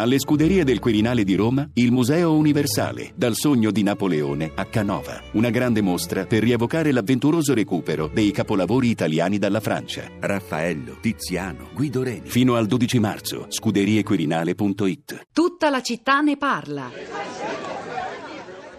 Alle scuderie del Quirinale di Roma, il Museo Universale, dal sogno di Napoleone a Canova. Una grande mostra per rievocare l'avventuroso recupero dei capolavori italiani dalla Francia. Raffaello, Tiziano, Guido Reni. Fino al 12 marzo, scuderiequirinale.it. Tutta la città ne parla.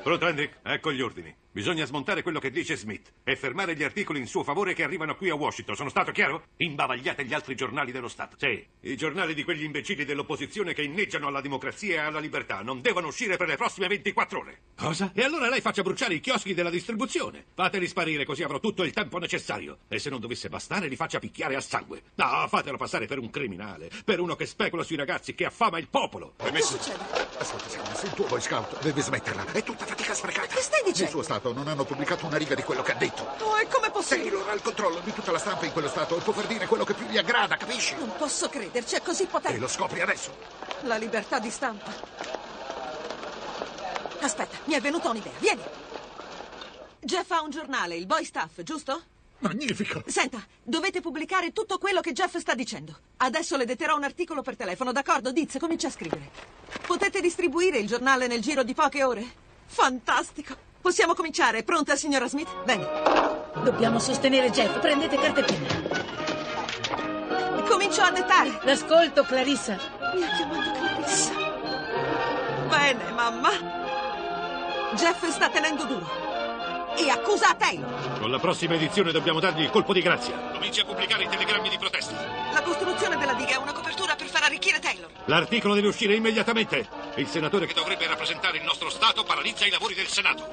Pronto, Hendrik? Ecco gli ordini. Bisogna smontare quello che dice Smith e fermare gli articoli in suo favore che arrivano qui a Washington. Sono stato chiaro? Imbavagliate gli altri giornali dello Stato. Sì, i giornali di quegli imbecilli dell'opposizione che inneggiano alla democrazia e alla libertà non devono uscire per le prossime 24 ore. Cosa? E allora lei faccia bruciare i chioschi della distribuzione. Fateli sparire così avrò tutto il tempo necessario. E se non dovesse bastare li faccia picchiare a sangue. No, fatelo passare per un criminale, per uno che specula sui ragazzi, che affama il popolo. Permesso? Ascolta, Sam, sei il tuo Boy Scout. Deve smetterla. È tutta fatica sprecata. Che stai dicendo? Nel suo stato non hanno pubblicato una riga di quello che ha detto. Oh, e com'è possibile? Taylor ha il controllo di tutta la stampa in quello stato e può far dire quello che più gli aggrada, capisci? Non posso crederci, è così E potente. lo scopri adesso. La libertà di stampa. Aspetta, mi è venuta un'idea. Vieni. Jeff ha un giornale, il Boy Staff, giusto? Magnifico. Senta, dovete pubblicare tutto quello che Jeff sta dicendo. Adesso le detterò un articolo per telefono, d'accordo? Diz, comincia a scrivere. Potete distribuire il giornale nel giro di poche ore? Fantastico. Possiamo cominciare. Pronta, signora Smith? Bene. Dobbiamo sostenere Jeff. Prendete carta e penna. Comincio a nettare. L'ascolto, Clarissa. Mi ha chiamato Clarissa. Bene, mamma. Jeff sta tenendo duro. E accusa Taylor. Con la prossima edizione dobbiamo dargli il colpo di grazia. Cominci a pubblicare i telegrammi di protesta. La costruzione della diga è una copertura per far arricchire Taylor. L'articolo deve uscire immediatamente. Il senatore che dovrebbe rappresentare il nostro Stato paralizza i lavori del Senato.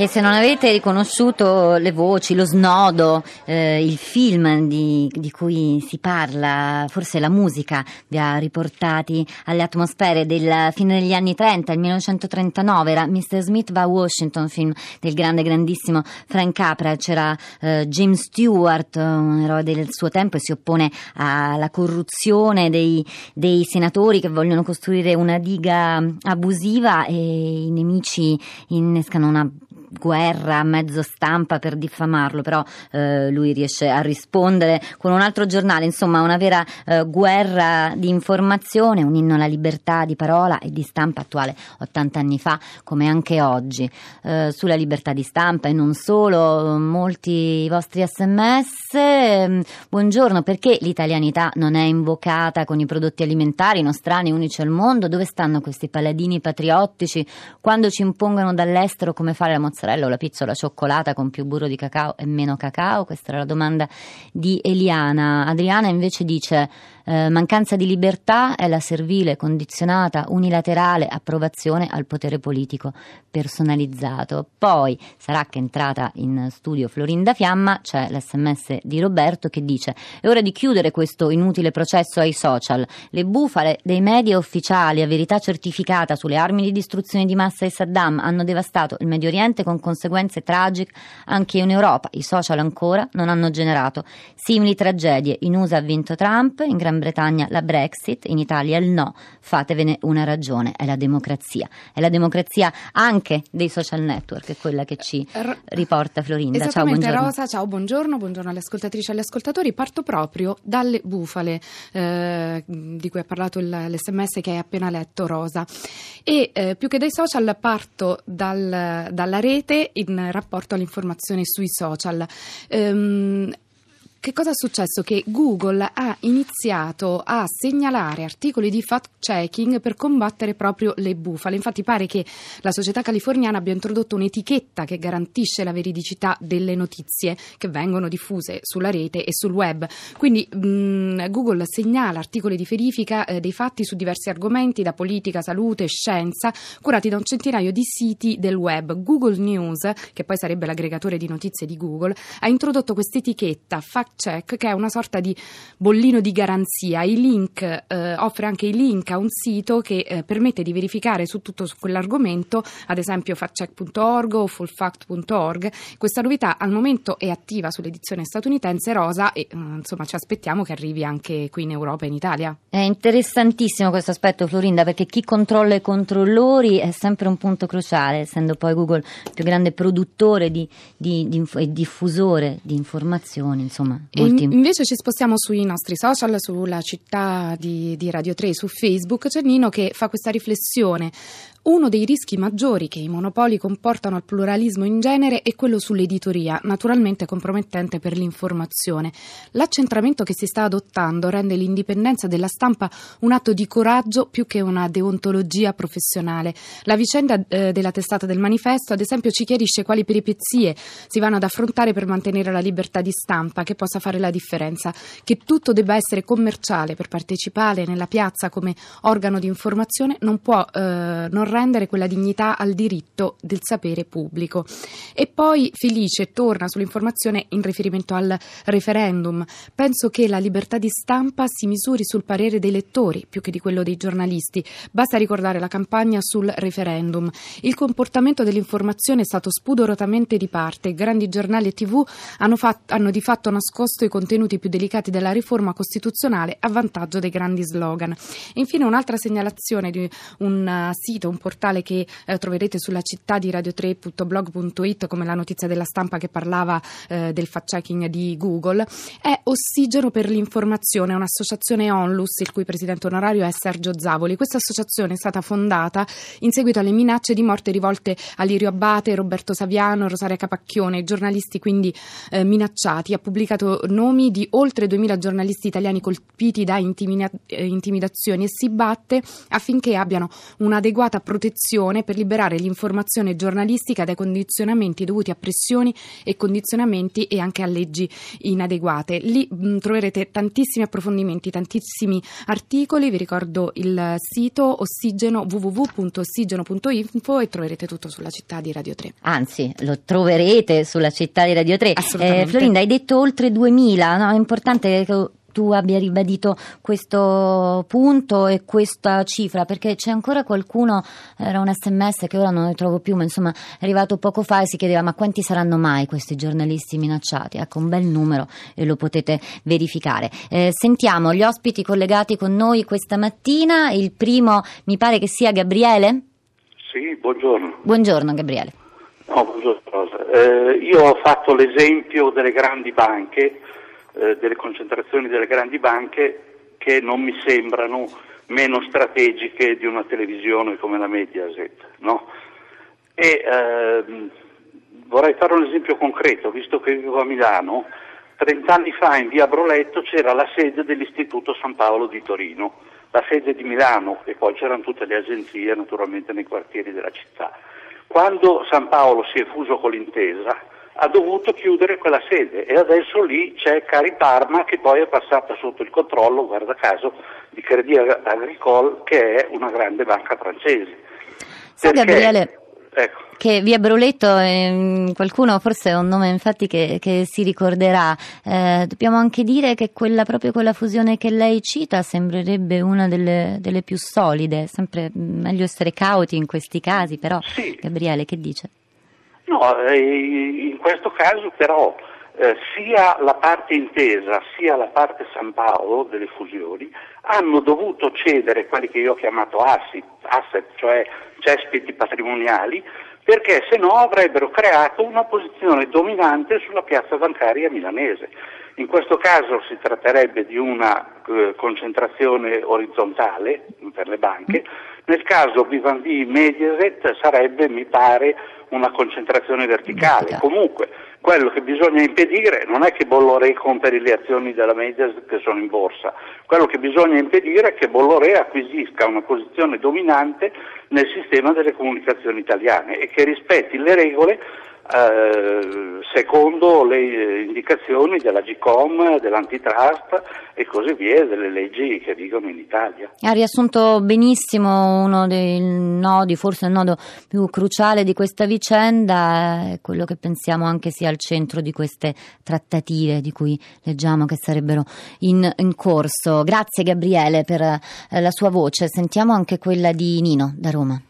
E se non avete riconosciuto le voci, lo snodo, eh, il film di, di cui si parla, forse la musica vi ha riportati alle atmosfere del fine degli anni 30, il 1939, era Mr. Smith va a Washington, film del grande, grandissimo Frank Capra, c'era eh, James Stewart, un eroe del suo tempo e si oppone alla corruzione dei, dei senatori che vogliono costruire una diga abusiva e i nemici innescano una guerra a mezzo stampa per diffamarlo, però eh, lui riesce a rispondere con un altro giornale, insomma una vera eh, guerra di informazione, un inno alla libertà di parola e di stampa attuale 80 anni fa come anche oggi. Eh, sulla libertà di stampa e non solo, molti vostri sms. ehm, buongiorno, perché l'italianità non è invocata con i prodotti alimentari nostrani unici al mondo? Dove stanno questi paladini patriottici quando ci impongono dall'estero come fare la mozzarella o la pizza o la cioccolata con più burro di cacao e meno cacao? Questa era la domanda di Eliana. Adriana invece dice eh, mancanza di libertà è la servile, condizionata, unilaterale approvazione al potere politico personalizzato. Poi sarà che è entrata in studio Florinda Fiamma, c'è l'sms di Roberto che dice è ora di chiudere questo inutile processo ai social. Le bufale dei media ufficiali a verità certificata sulle armi di distruzione di massa e Saddam hanno devastato il Medio Oriente con conseguenze tragiche anche in Europa. I social ancora non hanno generato simili tragedie. In USA ha vinto Trump, in Gran Bretagna la Brexit, in Italia il no. Fatevene una ragione, è la democrazia. È la democrazia anche dei social network, è quella che ci R- riporta Florinda. Ciao, buongiorno. Rosa, ciao, buongiorno, buongiorno alle ascoltatrici e agli ascoltatori. Parto proprio dalle bufale eh, di cui ha parlato l'SMS che hai appena letto, Rosa. E eh, più che dai social parto dal- dalla rete in rapporto all'informazione sui social. Ehm, che cosa è successo? Che Google ha iniziato a segnalare articoli di fact-checking per combattere proprio le bufale. Infatti pare che la società californiana abbia introdotto un'etichetta che garantisce la veridicità delle notizie che vengono diffuse sulla rete e sul web. Quindi mh, Google segnala articoli di verifica eh, dei fatti su diversi argomenti, da politica, salute, scienza, curati da un centinaio di siti del web. Google News, che poi sarebbe l'aggregatore di notizie di Google, ha introdotto questa etichetta fact check che è una sorta di bollino di garanzia. I link, eh, offre anche i link a un sito che eh, permette di verificare su tutto su quell'argomento, ad esempio factcheck.org o fullfact.org. Questa novità al momento è attiva sull'edizione statunitense rosa e eh, insomma ci aspettiamo che arrivi anche qui in Europa e in Italia. È interessantissimo questo aspetto, Florinda, perché chi controlla i controllori è sempre un punto cruciale, essendo poi Google il più grande produttore di, di, di, e diffusore di informazioni. Insomma, molti... invece ci spostiamo sui nostri social, sulla città di, di Radio 3, su Facebook. C'è Nino che fa questa riflessione. Uno dei rischi maggiori che i monopoli comportano al pluralismo in genere è quello sull'editoria, naturalmente compromettente per l'informazione. L'accentramento che si sta adottando rende l'indipendenza della stampa un atto di coraggio più che una deontologia professionale. La vicenda eh, della testata del manifesto, ad esempio, ci chiarisce quali peripezie si vanno ad affrontare per mantenere la libertà di stampa che possa fare la differenza, che tutto debba essere commerciale per partecipare nella piazza come organo di informazione non può eh, non rendere quella dignità al diritto del sapere pubblico. E poi Felice torna sull'informazione in riferimento al referendum. Penso che la libertà di stampa si misuri sul parere dei lettori più che di quello dei giornalisti. Basta ricordare la campagna sul referendum. Il comportamento dell'informazione è stato spudorosamente di parte. Grandi giornali e tv hanno, fatto, hanno di fatto nascosto i contenuti più delicati della riforma costituzionale a vantaggio dei grandi slogan. Infine un'altra segnalazione di un uh, sito, un portale che eh, troverete sulla città di radio3.blog.it come la notizia della stampa che parlava eh, del fact-checking di Google, è Ossigeno per l'informazione, un'associazione onlus il cui presidente onorario è Sergio Zavoli. Questa associazione è stata fondata in seguito alle minacce di morte rivolte a Lirio Abbate, Roberto Saviano, Rosaria Capacchione, giornalisti quindi eh, minacciati. Ha pubblicato nomi di oltre 2000 giornalisti italiani colpiti da intimida- eh, intimidazioni e si batte affinché abbiano un'adeguata protezione per liberare l'informazione giornalistica dai condizionamenti dovuti a pressioni e condizionamenti e anche a leggi inadeguate. Lì mh, troverete tantissimi approfondimenti, tantissimi articoli, vi ricordo il sito ossigeno www.ossigeno.info e troverete tutto sulla città di Radio 3. Anzi, lo troverete sulla città di Radio 3. Eh, Florinda, hai detto oltre 2000, no? è importante che tu abbia ribadito questo punto e questa cifra, perché c'è ancora qualcuno, era un sms che ora non ne trovo più, ma insomma è arrivato poco fa e si chiedeva ma quanti saranno mai questi giornalisti minacciati? Ecco, un bel numero e lo potete verificare. Eh, sentiamo gli ospiti collegati con noi questa mattina, il primo mi pare che sia Gabriele. Sì, buongiorno. Buongiorno Gabriele. No, buongiorno. Eh, io ho fatto l'esempio delle grandi banche eh, delle concentrazioni delle grandi banche che non mi sembrano meno strategiche di una televisione come la Mediaset. No? E, ehm, vorrei fare un esempio concreto, visto che vivo a Milano, 30 anni fa in via Broletto c'era la sede dell'Istituto San Paolo di Torino, la sede di Milano e poi c'erano tutte le agenzie naturalmente nei quartieri della città. Quando San Paolo si è fuso con l'intesa, ha dovuto chiudere quella sede e adesso lì c'è Cari Parma che poi è passata sotto il controllo, guarda caso, di Credit Agricole che è una grande banca francese. Sai Perché, Gabriele, ecco. che via Broletto eh, qualcuno forse è un nome infatti che, che si ricorderà, eh, dobbiamo anche dire che quella, proprio quella fusione che lei cita sembrerebbe una delle, delle più solide, sempre meglio essere cauti in questi casi, però sì. Gabriele che dice? No, eh, in questo caso però eh, sia la parte intesa sia la parte San Paolo delle fusioni hanno dovuto cedere quelli che io ho chiamato asset, asset cioè cespiti patrimoniali, perché se no avrebbero creato una posizione dominante sulla piazza bancaria milanese. In questo caso si tratterebbe di una eh, concentrazione orizzontale per le banche, nel caso Vivendi Mediaset sarebbe, mi pare, una concentrazione verticale. Comunque, quello che bisogna impedire non è che Bolloré compri le azioni della Medias che sono in borsa, quello che bisogna impedire è che Bolloré acquisisca una posizione dominante nel sistema delle comunicazioni italiane e che rispetti le regole eh, secondo le indicazioni della GCOM, dell'antitrust e così via, delle leggi che vigono in Italia. Ha riassunto benissimo uno dei nodi, forse il nodo più cruciale di questa vicenda, quello che pensiamo anche sia al centro di queste trattative di cui leggiamo che sarebbero in, in corso. Grazie Gabriele per eh, la sua voce, sentiamo anche quella di Nino da Roma.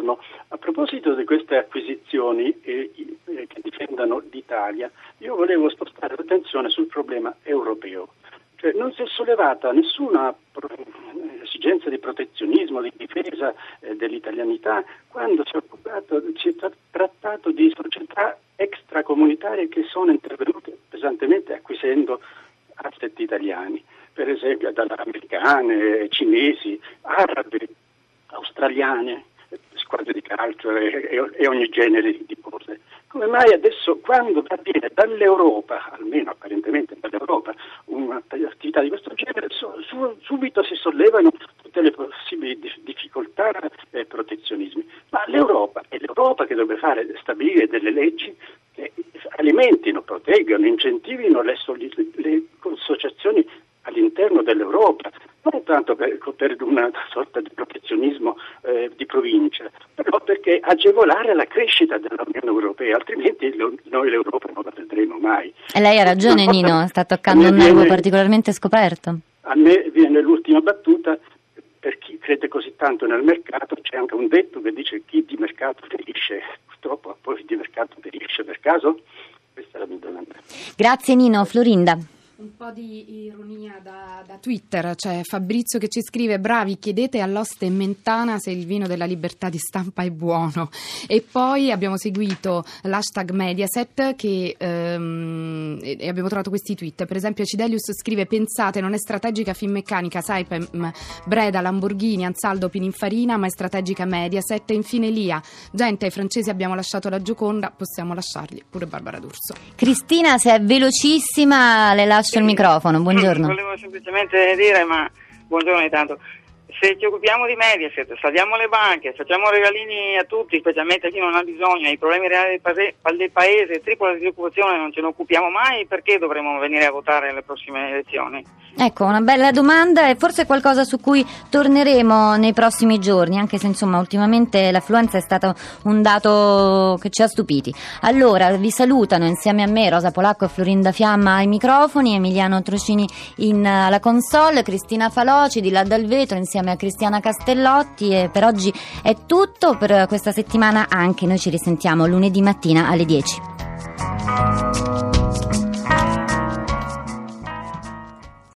Eh, buongiorno. A proposito di queste acquisizioni eh, eh, che difendano l'Italia, io volevo spostare l'attenzione sul problema europeo, Cioè, non si è sollevata nessuna esigenza di protezionismo, di difesa eh, dell'italianità, quando si è, occupato, si è trattato di società extracomunitarie che sono intervenute pesantemente acquisendo asset italiani, per esempio dalle americane, cinesi, arabe, australiane, squadre di calcio e, e, ogni genere di cose. Come mai adesso, quando avviene dall'Europa, almeno apparentemente dall'Europa, un'attività di questo genere, su, subito si sollevano tutte le possibili difficoltà e protezionismi. Ma l'Europa è l'Europa che dovrebbe fare, stabilire delle leggi che alimentino, proteggano, incentivino le, le associazioni all'interno dell'Europa, non tanto per, per una sorta di protezionismo eh, di provincia, però perché agevolare la crescita dell'Unione Europea, altrimenti lo, noi l'Europa non la vedremo mai. E lei ha ragione Nino, sta toccando un nervo particolarmente scoperto. A me viene l'ultima battuta, per chi crede così tanto nel mercato c'è anche un detto che dice chi di mercato ferisce, purtroppo poi di mercato ferisce per caso? Questa è la mia domanda. Grazie Nino, Florinda. Un po' di ironia da, da, Twitter, c'è Fabrizio che ci scrive bravi chiedete all'oste Mentana se il vino della libertà di stampa è buono. E poi abbiamo seguito l'hashtag Mediaset che, ehm, e abbiamo trovato questi tweet, per esempio Cidelius scrive pensate non è strategica Finmeccanica, Saipem, Breda, Lamborghini, Ansaldo, Pininfarina ma è strategica Mediaset e infine Lia, gente ai francesi abbiamo lasciato la Gioconda, possiamo lasciargli pure Barbara D'Urso. Cristina se è velocissima le lascio lascio il microfono, buongiorno. Volevo semplicemente dire, ma buongiorno intanto, se ci occupiamo di Mediaset, salviamo le banche, facciamo regalini a tutti, specialmente a chi non ha bisogno, i problemi reali del, paese, del paese, tripola disoccupazione non ce ne occupiamo mai, perché dovremmo venire a votare alle prossime elezioni? Ecco, una bella domanda e forse qualcosa su cui torneremo nei prossimi giorni, anche se insomma ultimamente l'affluenza è stato un dato che ci ha stupiti. Allora, vi salutano insieme a me Rosa Polacco e Florinda Fiamma ai microfoni, Emiliano Trocini in, alla console, Cristina Faloci di là dal vetro insieme a Cristiana Castellotti e per oggi è tutto per questa settimana anche noi ci risentiamo lunedì mattina alle 10.